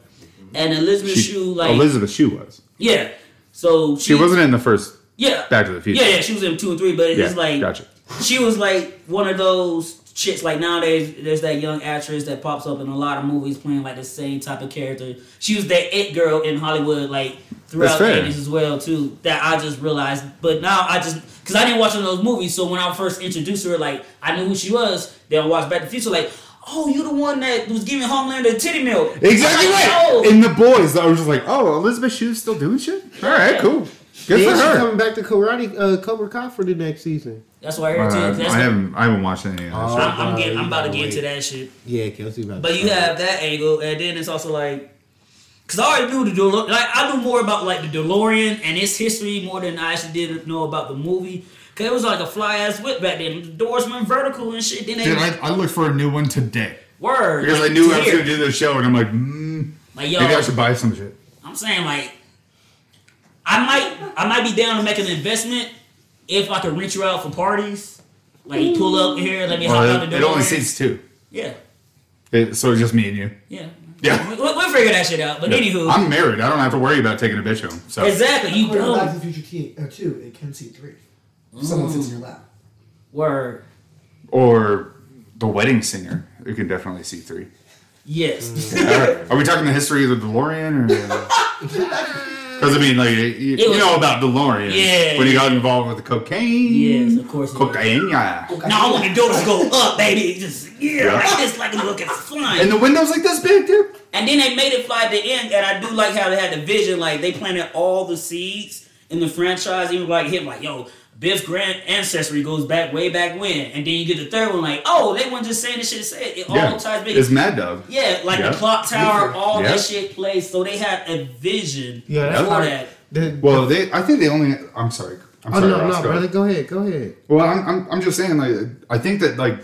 And Elizabeth She, Shue, like Elizabeth Shue was. yeah, so She wasn't in the first Yeah, Back to the Future. Yeah, yeah, she was in two and three, but Yeah, it's like gotcha. she was like one of those chicks. Like nowadays, there's that young actress that pops up in a lot of movies playing like the same type of character. She was that it girl in Hollywood, like throughout the fair. eighties as well too. That I just realized, but now I just because I didn't watch one of those movies, so when I first introduced her, like I knew who she was. Then I watched Back to the Future, like. Oh, you the one that was giving Homelander titty milk. Exactly like, right. "Oh." In the boys, I was just like, oh, Elisabeth Shue's still doing shit. All right, cool. Good Yeah, for her. coming back to karate, uh, Cobra Kai for the next season. That's why I heard Uh, too. That's I haven't, I haven't watched any of that. Oh. shit. I'm, I'm, getting, I'm about to get Wait. into that shit. Yeah, Kelsey about. That. But to you start. have that angle, and then it's also like, cause I already knew the DeLorean. Like I knew more about like the DeLorean and its history more than I actually did know about the movie. Cause it was like a fly ass whip back then. The doors went vertical and shit. Then they Dude, I, I looked for a new one today word because I like, knew I was gonna do this show, and I'm like, mm, Like yo, maybe I should buy some shit. I'm saying like, I might I might be down to make an investment if I could rent you out for parties. Like you pull up here, let me hop out the it, door. it only seats two, yeah, it, so it's just me and you. yeah, Yeah. We, we'll figure that shit out. But anywho, I'm married. I don't have to worry about taking a bitch home. So exactly you According to Back don't to the Future T- uh, 2, it can seat 3. Someone sits in your lap. word. or the wedding singer, you can definitely see three. Yes. All right. Are we talking the history of the DeLorean, or? Because I mean, like you, you was- know about DeLorean, Yeah, when he got involved with the cocaine. yes, of course. Cocaine, yeah. Okay. No, I want the doors to go up, baby. Just yeah, Yeah. like this, like look, it's flying. And the window's like this big, too. And then they made it fly at the end, and I do like how they had the vision, like they planted all the seeds in the franchise, even like him, like yo, Biff's grand ancestry goes back way back when, and then you get the third one, like oh, they weren't just saying this shit to say it, it Yeah, all ties back. it's Mad Dog. yeah, like Yeah. the clock tower, all Yeah. that shit plays, so they had a vision Yeah, that's for how- that. The- Well, they, I think they only. I'm sorry. I'm oh sorry, no, Ross, no, go brother, ahead. go ahead, go ahead. Well, I'm, I'm, I'm just saying, like, I think that like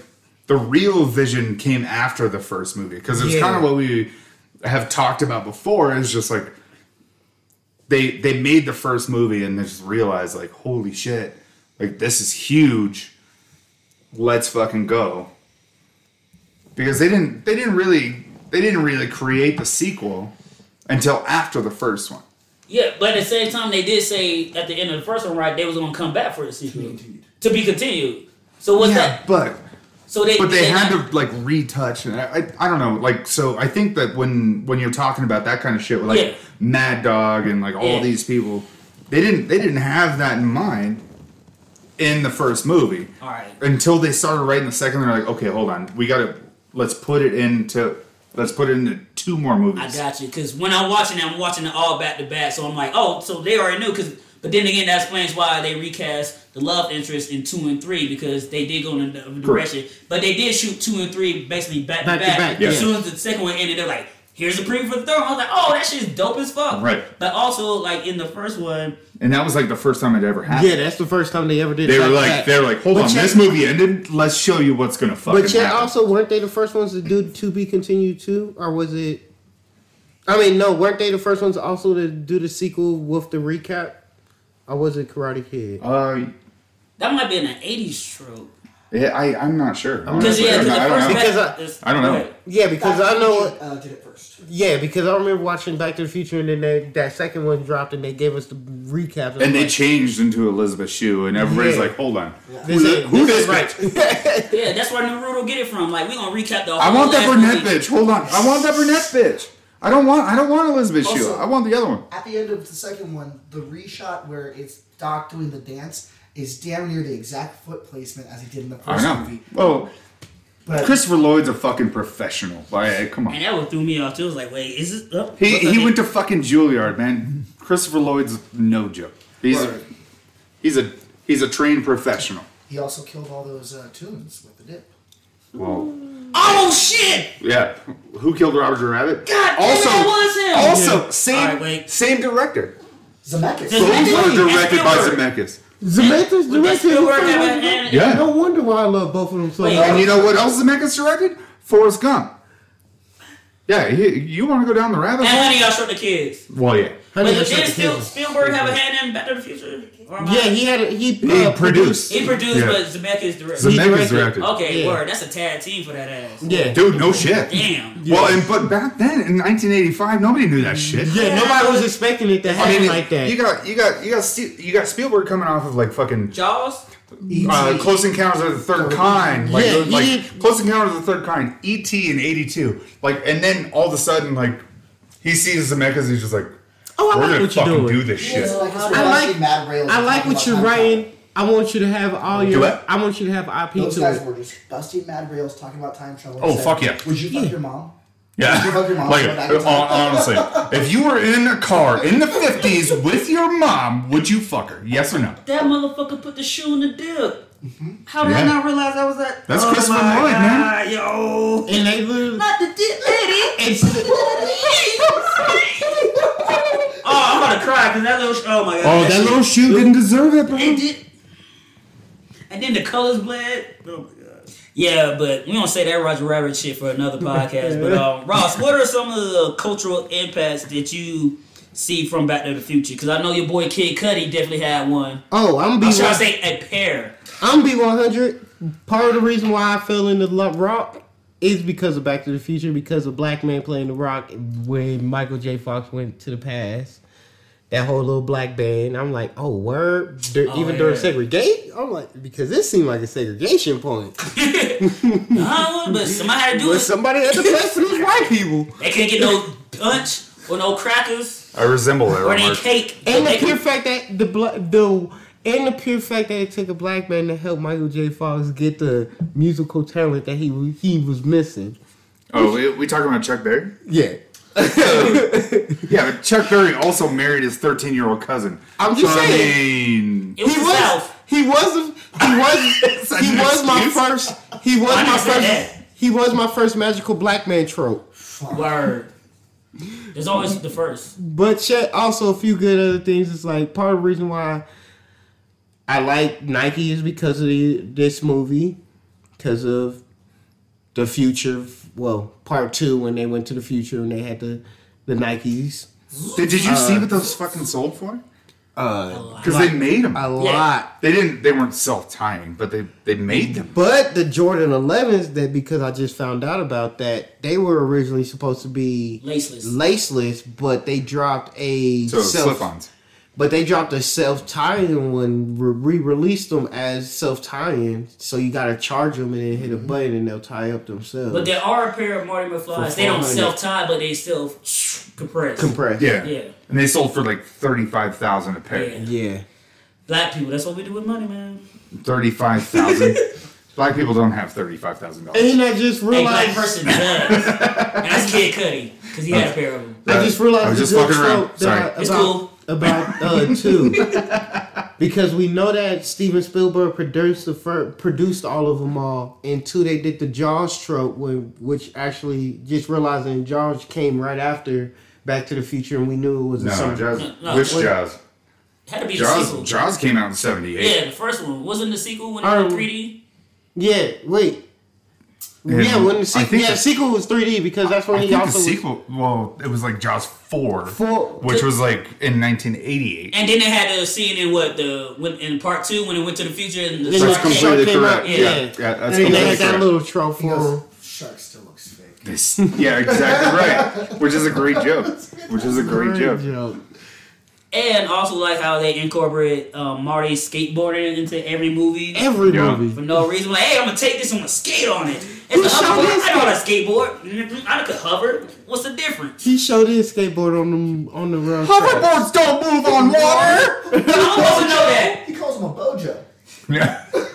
the real vision came after the first movie because it's Yeah. kind of what we have talked about before. Is just like they they made the first movie and they just realized like, holy shit, like this is huge. Let's fucking go. Because they didn't they didn't really they didn't really create the sequel until after the first one. Yeah, but at the same time, they did say at the end of the first one, right, they was gonna come back for the sequel continued. to be continued. So what's yeah, that? but So they, but they had not- to like retouch and I, I I don't know like so I think that when when you're talking about that kind of shit with like Yeah. Mad Dog and like all Yeah. these people they didn't they didn't have that in mind in the first movie All right. until they started writing the second they're like okay hold on we gotta let's put it into let's put it into two more movies. I got you. Because when I'm watching it, I'm watching it all back to back. So I'm like, oh, so they already knew. Cause, but then again, that explains why they recast the love interest in two and three because they did go in the direction. But they did shoot two and three basically back, Back to to back. back, As soon as the second one ended, they're like, here's a preview for the third one. I was like, oh, that shit's dope as fuck. Right. But also, like in the first one, and that was like the first time it ever happened Yeah, that's the first time they ever did. they were like back. they were like hold But on check- this movie ended let's show you what's gonna fucking But yet, happen also, weren't they the first ones to do to be continued too, or was it? I mean, no, weren't they the first ones also to do the sequel with the recap, or was it Karate Kid? uh that might be an 80s trope. Yeah I I'm not sure Because, honestly. yeah, I'm not- the I first don't know. Because I- is- I don't know. Right. Yeah, because I know. Uh, did it first. Yeah, because I remember watching Back to the Future, and then they, that second one dropped, and they gave us the recap. and they like, changed into Elisabeth Shue, and everybody's Yeah. like, "Hold on, this who, the, ain't- who this this is bitch? Yeah, that's where Naruto get it from. Like, we gonna recap the whole I want that last brunette movie. bitch. Hold on, I want that brunette bitch. I don't want. I don't want Elisabeth Shue. Also- I want the other one. At the end of the second one, the reshot where it's Doc doing the dance is damn near the exact foot placement as he did in the I first know. movie. Well, But Christopher Lloyd's a fucking professional. Like, come on. And on. that one threw me off too. I was like, wait, is it up? He he went to fucking Juilliard, man. Christopher Lloyd's no joke. He's a, he's a he's a trained professional. He also killed all those uh, toons with the dip. Well, Oh shit! yeah. Who killed Roger Rabbit? God damn also, it, that was him. also Yeah. same Alright, wait. same director. Zemeckis. Zemeckis? Both were directed by Zemeckis. Zemeckis With the directed. Spielberg have a Yeah. No wonder why I love both of them so much. And you know what else Zemeckis directed? Forrest Gump. Yeah, he, you want to go down the rabbit hole? And hole? Honey, I Shrunk the Kids. Well, yeah. Honey, Wait, I Shrunk did the Spiel, Kids. Spielberg have a hand in Back to the Future? Or Yeah, he had a, he, He uh, produced. He produced, Yeah. but Zemeckis directed. He Zemeckis directed. directed. Okay, Yeah. word. That's a tag team for that ass. Yeah, Dude, no shit. Damn. Well, and but back then in 1985, nobody knew that shit. yeah. Nobody was expecting it to happen I mean, like that. you got you got you got you got Spielberg coming off of like fucking Jaws? Uh, Close Encounters of the Third Kind, like, Yeah, like did- Close Encounters of the Third Kind, E.T. in '82, like, and then all of a sudden, like, he sees Zemeckis, he's just like, oh, I "We're like what you're doing. do this shit." It's like, I like- Mad Rails I like what you're writing. travel. I want you to have all your. what? I want you to have IP Those to guys it. were just busting Mad Rails talking about time travel. Oh, said, fuck yeah. Would you fuck your mom? Yeah, Give up your mom, like go back in time. honestly, if you were in a car in the '50s with your mom, would you fuck her? Yes or no? That motherfucker put the shoe in the dip. Mm-hmm. How did Yeah. I not realize that was that? That's oh Christopher my Lloyd, man. Yo. And they literally. Not the dip lady. It's, Oh, I'm about to cry because that little. Oh my god. Oh, that little shoe didn't deserve it, bro. It did. And then the colors bled. Oh my god. Yeah, but we don't say that Roger Rabbit shit for another podcast. but um, Ross, what are some of the cultural impacts that you see from Back to the Future? Because I know your boy Kid Cudi definitely had one. oh, I'm be. I'm trying to say a pair. I'm be 100. Part of the reason why I fell into Lo- rock is because of Back to the Future, because of Black Man playing the rock when Michael J. Fox went to the past. That whole little black band. I'm like, oh, word. Dur- Oh, even yeah. during segregation, I'm like, because this seemed like a segregation point. Uh, but somebody had to do But it. somebody had to play for these white people. They can't get no punch or no crackers I resemble that or any cake. And the pure fact that the black the and the pure fact that it took a black man to help Michael J. Fox get the musical talent that he was- he was missing. Oh, we, we talking about Chuck Berry? Yeah. Yeah, but Chuck Berry also married his 13 year old cousin. I'm just So, I saying. mean, It was he was South. he was he was he was my excuse? first he was Why my first that? he was my first magical black man trope. Word. There's always the first. But Chet also a few good other things. It's like part of the reason why I like Nike is because of the, this movie, because of the future. Well, part two when they went to the future and they had the the Nikes. did, did you see what those fucking sold for? Uh, Because they made them. a lot. They didn't. They weren't self tying, but they they made them. But the Jordan 11s, that because I just found out about that, they were originally supposed to be Laceless. laceless, but they dropped a So self- slip-ons. But they dropped a self tying one, re released them as self tying. So you got to charge them and then hit a mm-hmm. button and they'll tie up themselves. But there are a pair of Marty McFly's. They don't self tie, but they still compress. compressed. Yeah. Yeah. And they sold for like thirty five thousand a pair. Yeah. Yeah. Black people, that's what we do with money, man. Thirty five thousand. Black people don't have thirty five thousand dollars. And then I just Hey, black realized. person does. and that's Kid Cudi, because he had a pair of them. I just realized I was the just good fucking around. Sorry. I- It's cool. About uh, two, because we know that Steven Spielberg produced the fir- produced all of them all, and two they did the Jaws trope, when, which actually just realizing Jaws came right after Back to the Future, and we knew it was a No, summer. Jaws. No, Which wait. Jaws? Had to be the sequel. Jaws. Jaws came out in seventy eight. Yeah, the first one. Wasn't the sequel when it Um, was 3D? Yeah, wait. Yeah, Yeah, when the I sequel, think yeah, the- the sequel was 3D because that's when I he think the also was sequel. Well, it was like Jaws four, Four- which was like in nineteen eighty eight. And then they had a scene in what the when in part two when it went to the future and the Then shark the came. shark completely came correct. out, Yeah. Yeah, Yeah, yeah, that's and then they had that correct. little trope He for goes, shark still looks fake. This, yeah, exactly right. Which is a great joke. Which is a great joke. And also like how they incorporate um, Marty skateboarding into every movie Every Yeah. movie. for no reason. Like, hey, I'm gonna take this, I'm gonna skate on it. Who It's a showed hoverboard. this I know how to skateboard. I could hover. What's the difference? He showed his skateboard on the on the road. track. Hoverboards don't move on water. I don't supposed to know that. He calls him a bojo. Yeah.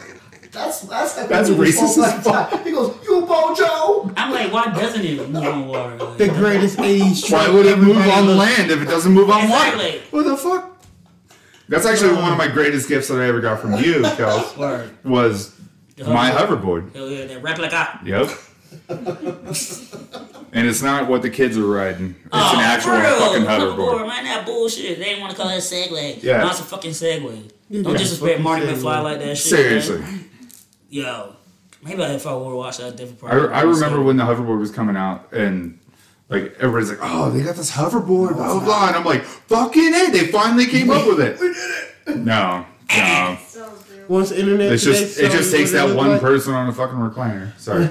That's that's That's racist as fuck. He goes, "You bojo." I'm like, why doesn't it move on water? Like, The greatest 80s Why would it move on loves. land if it doesn't move on water? Exactly. What the fuck? That's actually one of my greatest gifts that I ever got from you, Kels. Word. Was my hoverboard. Hell yeah, that replica. Yep. and it's not what the kids are riding. It's Oh, an actual for real, fucking hoverboard. Man, that bullshit. They didn't want to call it a Segway. Yeah. No, it's a fucking Segway. Don't it's disrespect fucking Marty Segway. McFly like that shit. Seriously. Man. Yo. Maybe if I were to watch that different I, part. I remember when the hoverboard was coming out and like everybody's like, oh, they got this hoverboard, blah, blah, blah. And I'm like, fucking it, they finally came up with it. We did it. No, no. Once internet It's today just it just takes that one like- person on a fucking recliner. Sorry.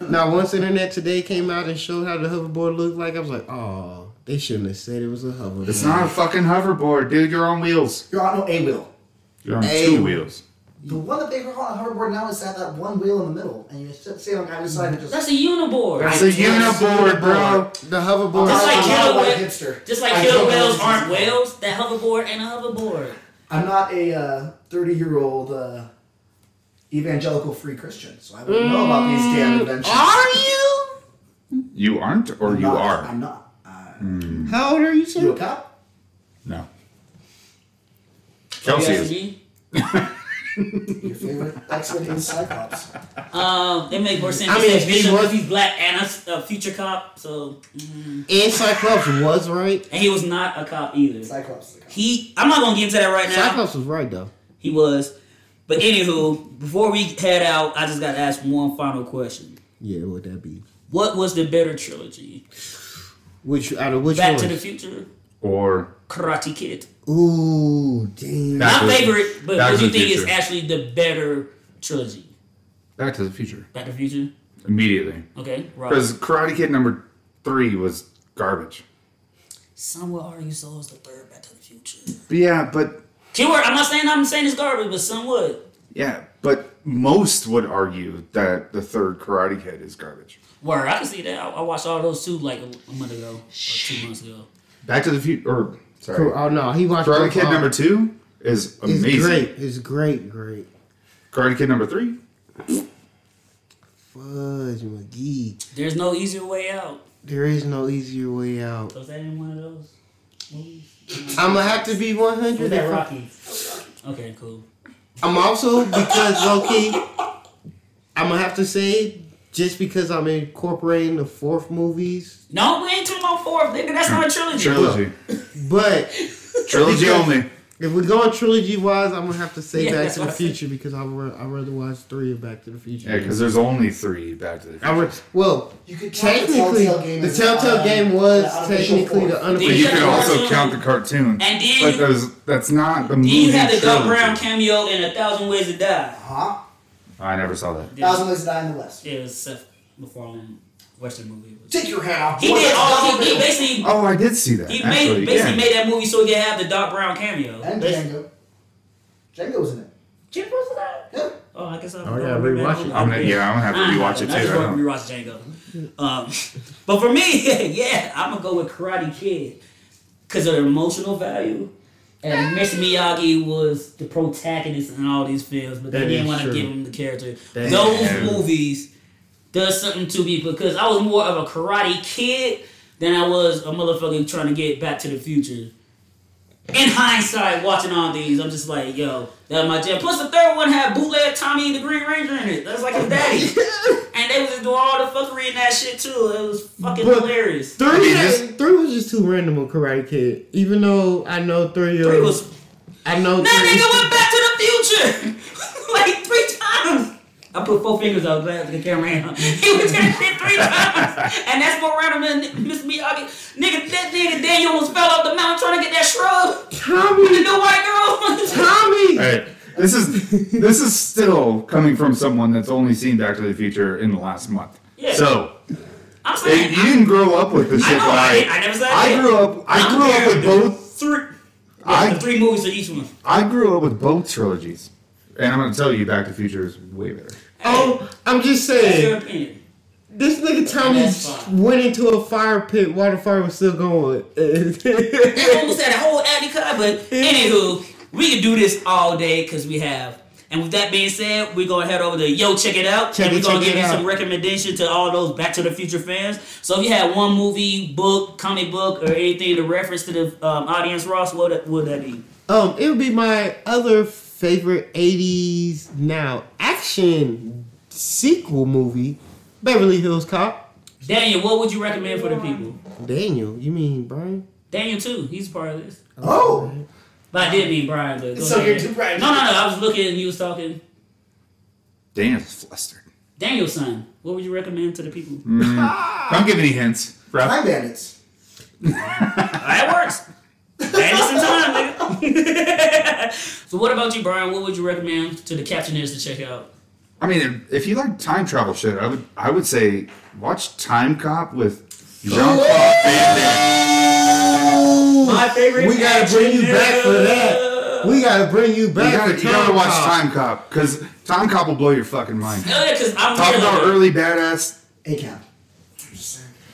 Now, once internet today came out and showed how the hoverboard looked like, I was like, oh, they shouldn't have said it was a hoverboard. It's not a fucking hoverboard, dude. You're on wheels. You're on no A wheel. You're on Hey. two wheels. The one that they call a hoverboard now is that that one wheel in the middle, and you sit sit on either side and just. That's a uniboard. That's a uniboard, bro. The hoverboard. Just like I'm killer not a. Just like killer whales aren't whales, that hoverboard and a hoverboard. I'm not a 30 year old uh, evangelical free Christian, so I wouldn't know about these damn inventions. Are you? You aren't, or I'm you not. are. I'm not. Uh, How old are you, You a sir? cop? No. You Kelsey asking is. me? Your favorite X-Men is Cyclops. Um, it makes more sense. I I mean, mean, if he was- he's black and a s- a, future cop, so mm, And Cyclops was right. and he was not a cop either. Cyclops is a cop. He, I'm not gonna get into that right now. Cyclops was right though. He was, but anywho, before we head out, I just got to ask one final question. Yeah, what would that be? What was the better trilogy? Which out of which Back one? to the Future, Or Karate Kid. Ooh, damn. Back My to favorite, but Back what to do you the think is Future. actually the better trilogy? Back to the Future. Back to the Future. Immediately. Okay, right. Because Karate Kid number three was garbage. Some would argue so is the third Back to the Future. But yeah, but Keyword. I'm not saying I'm saying it's garbage, but some would. yeah, but most would argue that the third Karate Kid is garbage. Word, I can see that. I, I watched all those two like a, a month ago or two months ago. Back to the Future, or sorry, Cool. Oh no, he watched Karate both Kid number two is amazing. It's amazing. great. It's great, great. Karate Kid number three, Fudge McGee. There's no easier way out. There is no easier way out. Was that in one of those movies? I'm gonna have to be 100. Was that Rocky? Okay, cool. I'm also because low key. I'm gonna have to say just because I'm incorporating the fourth movies, No, we ain't talking about fourth, nigga. That's not a trilogy. trilogy, but trilogy only. if we're going trilogy wise, I'm gonna have to say Yeah, Back that's to the what I said. Future because I would I rather watch three of Back to the Future. Yeah, because there's only three Back to the Future. I would, well, You could technically, the Telltale game. the as, Telltale uh, game was the technically the But unofficial. you have can also count the cartoon. And then But you, that's not the then movie. you had the Doc trilogy. Brown cameo in A Thousand Ways to Die. Huh? I never saw that. Yeah. Thousand Ways to Die in the West. Yeah, it was Seth MacFarlane Western movie. Take your hat off. He did is all. He, he basically Oh, I did see that. he actually, made basically yeah. made that movie so he could have the Doc Brown cameo. And Basically- Django. Django was in it. Jim was that? Yeah. Oh, I guess I. Oh, yeah, rewatch it. I'm gonna, yeah, I'm gonna have to rewatch it I just too. I want to don't- rewatch Django. Um, but for me, yeah, I'm gonna go with Karate Kid because of the emotional value. And Mr. Miyagi was the protagonist in all these films, but they That didn't want to give him the character. That Those movies does something to me because I was more of a Karate Kid than I was a motherfucker trying to get Back to the Future. In hindsight, watching all these, I'm just like, yo, that was my jam. Plus, the third one had bootleg Tommy the Green Ranger in it. That's like his daddy. and they was doing all the fuckery in that shit too. It was fucking But- hilarious. Three, I mean, this- three was just too random on Karate Kid. Even though I know three, Three of- was I know that three. nigga went back to the future like three times. I put four fingers out glad to the camera. in. He was that shit three times, and that's more random than Mr. Miyagi. Nigga, that nigga Daniel almost fell off the mountain trying to get that shrub. Tommy, the Tommy, new white girl. Tommy. Hey, this is this is still coming from someone that's only seen Back to the Future in the last month. Yeah. So I'm hey, saying. you didn't grow up with this I shit. know, but I, I never said I grew up. I I'm grew up with both. Three. Yeah, I- the three movies of each one. I grew up with both trilogies, and I'm gonna tell you, Back to the Future is way better. Oh, I'm just saying. This nigga Tommy went into a fire pit while the fire was still going. They almost had a whole Abby cut, but anywho, we can do this all day because we have. And with that being said, we're gonna head over to Yo Check It Out, Check and we're gonna give you some recommendation to all those Back to the Future fans. So if you had one movie, book, comic book, or anything to reference to the um, audience, Ross, what would that be? Um, it would be my other favorite '80s now action sequel movie, Beverly Hills Cop. Daniel, what would you recommend for the people? Daniel, you mean Brian? Daniel too. He's part of this. Oh, But I did mean Brian. But go So ahead. you're too Brian. No, no, no. I was looking and you was talking. Daniel's flustered. Daniel's son. What would you recommend to the people? Mm. Don't give any hints. Ralph. Time Bandits. That works. Daniel some time, nigga. so what about you, Brian? What would you recommend to the captioners to check out? I mean, if you like time travel shit, I would I would say watch Time Cop with Jean Claude Van Damme. My favorite. We gotta bring you back for that. We gotta bring you You back gotta, for you gotta Time watch Cop. Time Cop because Time Cop will blow your fucking mind. Yeah, because I'm Talk really about early badass. ACAP.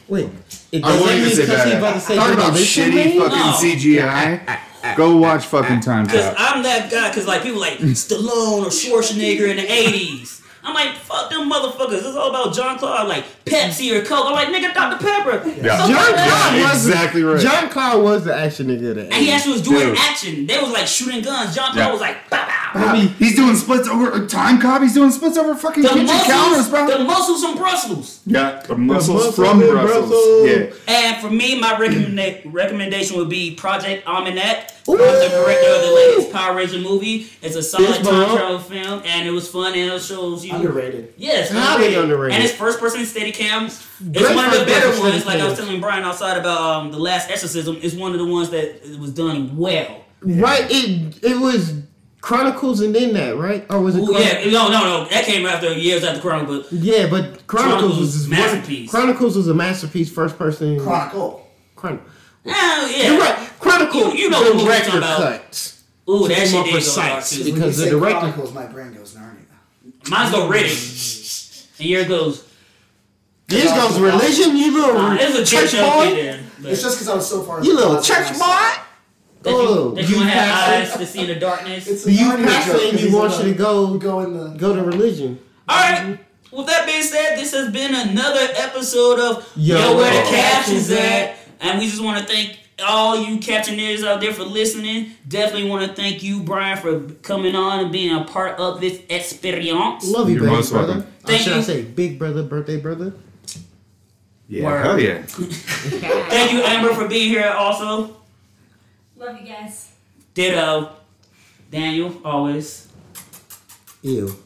Wait, it I does that wanted to mean say because he about to badass. say Talk about Demolition shitty fucking No. CGI. Go ah, watch ah, fucking ah, Time Because I'm that guy. Because like people like Stallone or Schwarzenegger in the '80s. I'm like, fuck them motherfuckers. It's all about John Claude, like Pepsi or Coke. I'm like, nigga, Dr. Pepper. Yeah. So John fuck. Claude was exactly right. John Claude was the action nigga of the And he actually was doing Dude. action. They was like shooting guns. John Claude Yeah. was like, bow, bow. I mean, He's doing splits over uh, Time Cop. He's doing splits over fucking The kitchen counters, muscles, bro. the muscles from Brussels. yeah, the muscles muscles from in Brussels. Brussels. Yeah. And for me, my recommenda- recommendation would be Project Almanac. I'm the director of the latest Power Ranger movie. It's a solid time travel film, and it was fun, and it shows you. Underrated. Yes, Highly underrated. And it's first person steady cam. It's Great one of the better ones. Like I was telling Brian outside about um, the last exorcism. It's one of the ones that was done well. right? It it was Chronicles and then that, right? Or was it? Ooh, yeah, no, no, no. That came after years after Chronicles. Yeah, but Chronicles, Chronicles was his masterpiece. Chronicles was a masterpiece, first person. Chronicle. Chron- eh, yeah. You're right. Chronicles. You- you know what movie I'm director talking about. cut. Ooh, that More shit did go precise. too. When you Because the say director- Chronicles, my brain goes Narnia. Mine's go Riddick. And here it goes. This goes religion, you little Uh, there's a church church boy. there. It's just because I was so far. You little church when boy. I saw it. That you, Oh, that you you have eyes pastor. to see in the darkness. It's a You pastor and you want gonna you to go go in the. go to religion. All right. With that being said, this has been another episode of Yo, Yo, Where the Where Captions Captions At. And we just want to thank all you captioners out there for listening. Definitely want to thank you, Brian, for coming on and being a part of this experience. Love you, You're baby most brother. welcome. Or Thank should you. I say big brother, birthday brother? Yeah. Word. Hell yeah. Thank you, Amber, for being here also. Love you guys. Ditto. Daniel, always. Ew.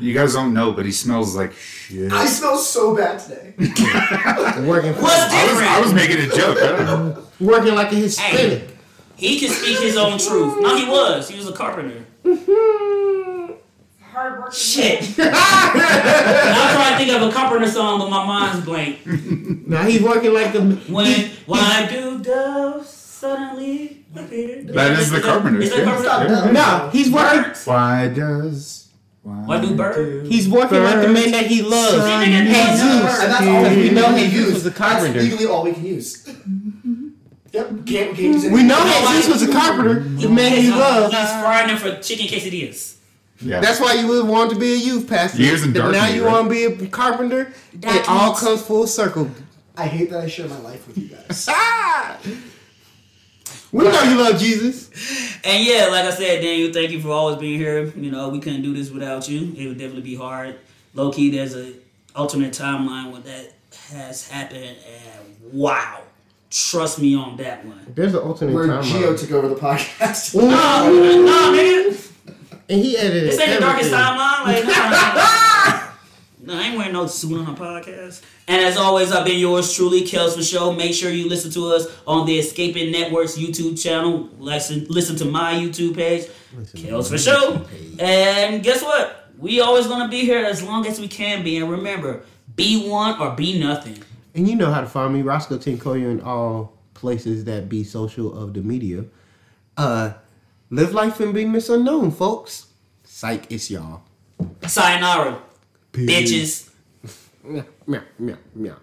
You guys don't know, but he smells like shit. I smell so bad today. Working for, What's I was, different? I was making a joke. I don't know. working like a Hispanic. He can speak his own truth. No, he was. He was a carpenter. Hard work. Shit. I'm trying to think of a carpenter song, but my mind's blank. Now he's working like the When why do doves suddenly appear? That is the Carpenters, Is that yeah. Carpenter? No, he's working. Why does? Why do birds? He's working like the man that he loves. Son, nigga, Jesus. nigga, And that's all we know can Jesus use. was a carpenter. That's legally all we can use. Yep. Can't, can't. We know Nobody- Jesus was a carpenter, the man he loves. He's loved. frying them for chicken quesadillas. Yeah. That's why you would want to be a youth pastor. Years in But Now you right? want to be a carpenter. It all comes full circle. I hate that I share my life with you guys. Ah! We know you love Jesus. And yeah, like I said, Daniel, thank you for always being here. You know, we couldn't do this without you. It would definitely be hard. Low key, there's a alternate timeline when that has happened, and wow, trust me on that one. There's an alternate Where timeline. Geo took over the podcast. No, no, nigga, and he edited this ain't the darkest timeline. Like, no, no, I ain't wearing no suit on a podcast. And as always, I've been yours truly, Kels for Show. Make sure you listen to us on the Escaping Networks YouTube channel. Listen, listen to my YouTube page, Kels for Show. And guess what? We always gonna be here as long as we can be. And remember, be one or be nothing. And you know how to find me, Roscoe Tinkoya, in all places that be social of the media. Uh, live life and be miss unknown, folks. Psych, it's y'all. Sayonara, Peace. bitches. Meow, meow, meow, meow.